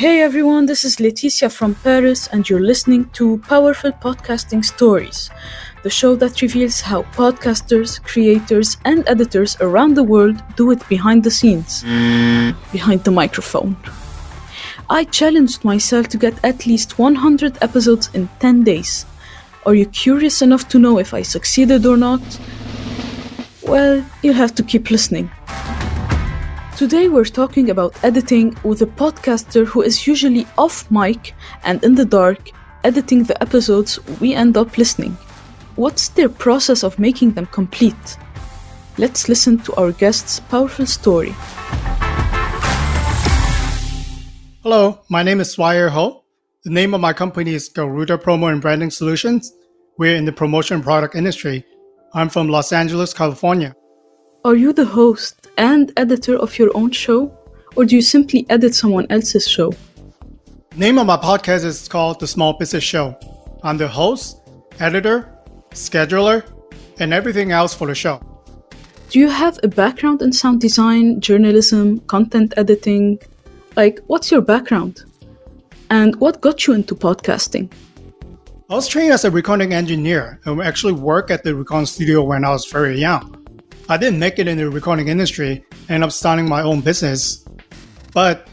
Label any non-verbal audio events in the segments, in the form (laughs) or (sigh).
Hey everyone, this is Laetitia from Paris, and you're listening to Powerful Podcasting Stories, the show that reveals how podcasters, creators, and editors around the world do it behind the scenes, behind the microphone. I challenged myself to get at least 100 episodes in 10 days. Are you curious enough to know if I succeeded or not? Well, you'll have to keep listening. Today we're talking about editing with a podcaster who is usually off mic and in the dark, editing the episodes we end up listening. What's their process of making them complete? Let's listen to our guest's powerful story. Hello, my name is Swire Ho. The name of my company is Garuda Promo and Branding Solutions. We're in the promotion product industry. I'm from Los Angeles, California. Are you the host and editor of your own show, or do you simply edit someone else's show? Name of my podcast is called The Small Business Show. I'm the host, editor, scheduler, and everything else for the show. Do you have a background in sound design, journalism, content editing? Like, what's your background? And what got you into podcasting? I was trained as a recording engineer and actually worked at the recording studio when I was very young. I didn't make it in the recording industry, ended up starting my own business. But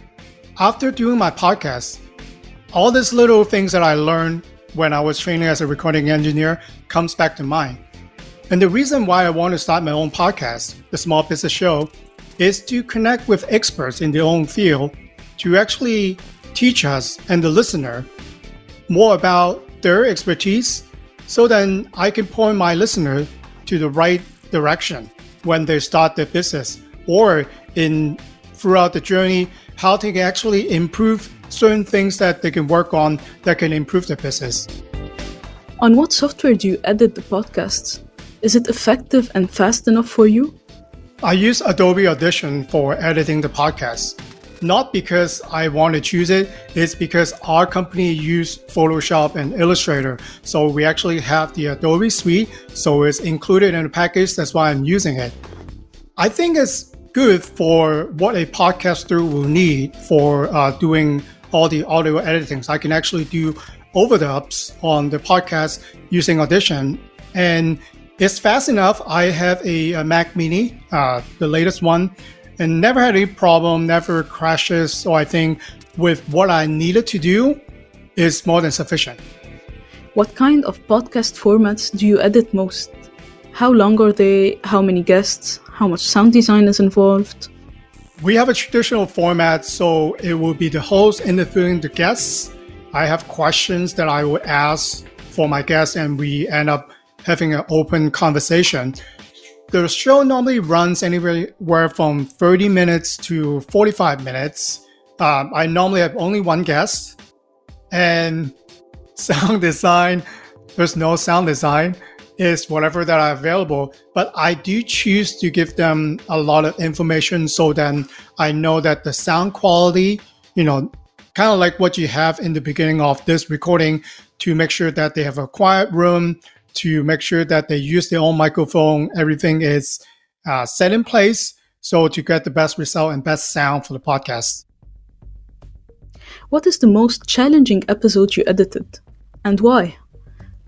after doing my podcast, all these little things that I learned when I was training as a recording engineer comes back to mind. And the reason why I want to start my own podcast, The Small Business Show, is to connect with experts in their own field to actually teach us and the listener more about their expertise so then I can point my listener to the right direction when they start their business or in throughout the journey how they can actually improve certain things that they can work on that can improve their business. On what software do you edit the podcasts? Is it effective and fast enough for you? I use Adobe Audition for editing the podcast. Not because I want to choose it, it's because our company use Photoshop and Illustrator. So we actually have the Adobe suite, so it's included in the package. That's why I'm using it. I think it's good for what a podcaster will need for uh, doing all the audio editing. So I can actually do overdubs on the podcast using Audition. And it's fast enough. I have a, a Mac Mini, uh, the latest one, and never had any problem, never crashes. So I think with what I needed to do is more than sufficient. What kind of podcast formats do you edit most? How long are they? How many guests? How much sound design is involved? We have a traditional format, so it will be the host interviewing the guests. I have questions that I will ask for my guests, and we end up having an open conversation. The show normally runs anywhere from 30 minutes to 45 minutes. Um, I normally have only one guest, and (laughs) sound design, there's no sound design, is whatever that are available. But I do choose to give them a lot of information so then I know that the sound quality, you know, kind of like what you have in the beginning of this recording to make sure that they have a quiet room, to make sure that they use their own microphone. Everything is uh, set in place so to get the best result and best sound for the podcast. What is the most challenging episode you edited and why?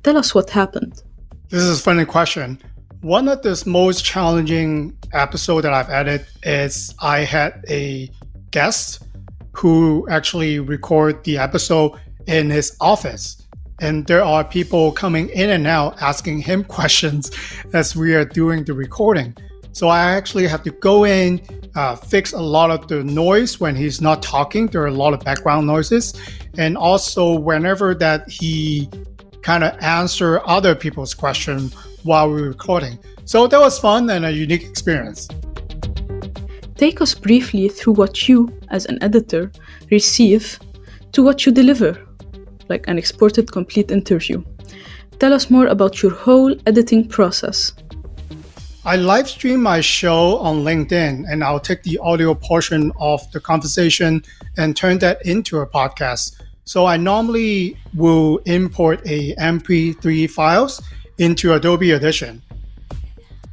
Tell us what happened. This is a funny question. One of the most challenging episode that I've edited is I had a guest who actually record the episode in his office and there are people coming in and out asking him (laughs) questions as we are doing the recording. So I actually have to go in, uh, fix a lot of the noise when he's not talking. There are a lot of background noises, and also whenever that he kind of answer other people's question while we're recording. So that was fun and a unique experience. Take us briefly through what you, as an editor, receive to what you deliver like an exported complete interview. Tell us more about your whole editing process. I live stream my show on LinkedIn and I'll take the audio portion of the conversation and turn that into a podcast. So I normally will import a MP3 files into Adobe Audition.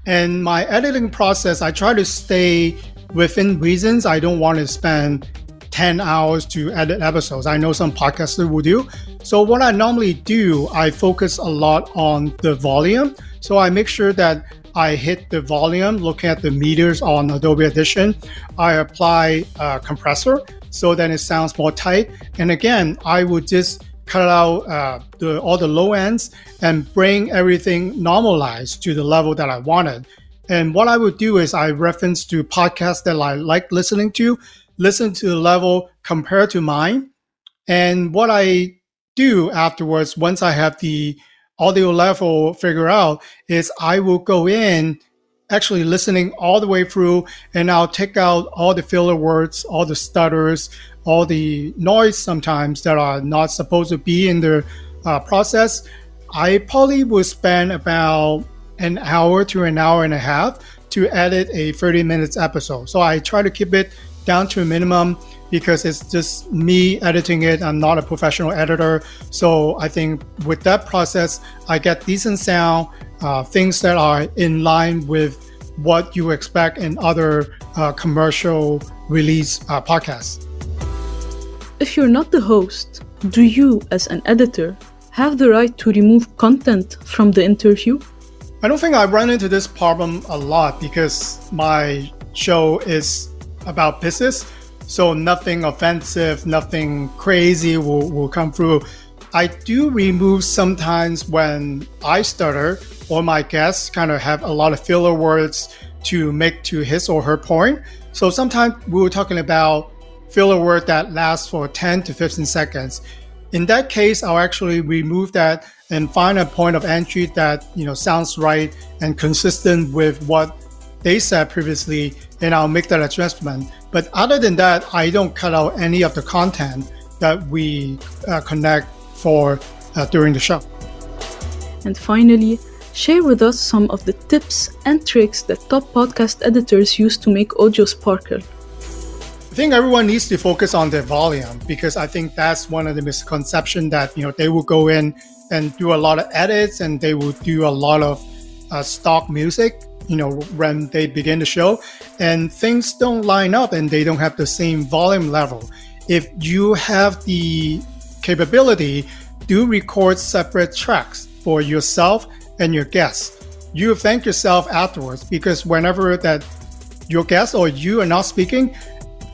And my editing process, I try to stay within reasons. I don't want to spend 10 hours to edit episodes. I know some podcasters will do. So, what I normally do, I focus a lot on the volume. So, I make sure that I hit the volume, looking at the meters on Adobe Audition. I apply a compressor so that it sounds more tight. And again, I would just cut out uh, the, all the low ends and bring everything normalized to the level that I wanted. And what I would do is I reference to podcasts that I like listening to, listen to the level compared to mine. And what I do afterwards, once I have the audio level figured out, is I will go in actually listening all the way through and I'll take out all the filler words, all the stutters, all the noise sometimes that are not supposed to be in the uh, process. I probably will spend about an hour to an hour and a half to edit a 30 minutes episode. So I try to keep it down to a minimum because it's just me editing it. I'm not a professional editor. So I think with that process, I get decent sound, uh, things that are in line with what you expect in other uh, commercial release uh, podcasts. If you're not the host, do you, as an editor, have the right to remove content from the interview? I don't think I run into this problem a lot because my show is about business. So nothing offensive, nothing crazy will, will come through. I do remove sometimes when I stutter or my guests kind of have a lot of filler words to make to his or her point. So sometimes we were talking about filler word that lasts for 10 to 15 seconds. In that case, I'll actually remove that and find a point of entry that you know sounds right and consistent with what they said previously, and I'll make that adjustment. But other than that, I don't cut out any of the content that we uh, connect for uh, during the show. And finally, share with us some of the tips and tricks that top podcast editors use to make audio sparkle. I think everyone needs to focus on their volume because I think that's one of the misconceptions that you know they will go in and do a lot of edits and they will do a lot of uh, stock music you know when they begin the show and things don't line up and they don't have the same volume level. If you have the capability do record separate tracks for yourself and your guests. You thank yourself afterwards because whenever that your guest or you are not speaking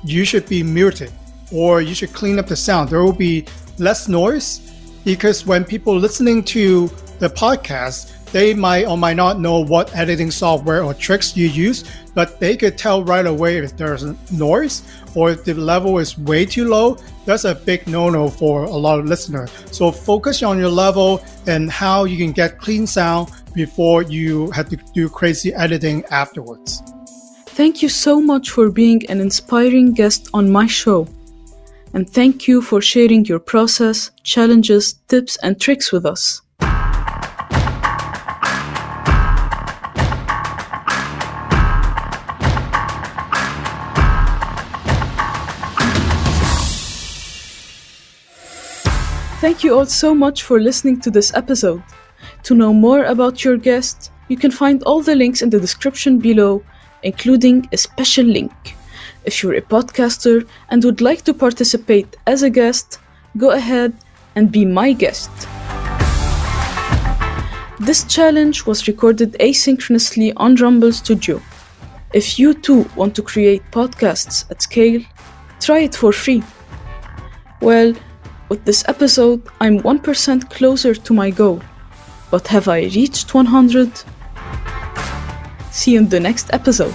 you should be muted or you should clean up the sound. There will be less noise because when people listening to the podcast, they might or might not know what editing software or tricks you use, but they could tell right away if there's noise or if the level is way too low. That's a big no-no for a lot of listeners. So focus on your level and how you can get clean sound before you have to do crazy editing afterwards. Thank you so much for being an inspiring guest on my show and thank you for sharing your process, challenges, tips, and tricks with us. Thank you all so much for listening to this episode. To know more about your guest, you can find all the links in the description below, including a special link. If you're a podcaster and would like to participate as a guest, go ahead and be my guest. This challenge was recorded asynchronously on Rumble Studio. If you too want to create podcasts at scale, try it for free. Well, with this episode, I'm 1% closer to my goal. But have I reached 100? See you in the next episode.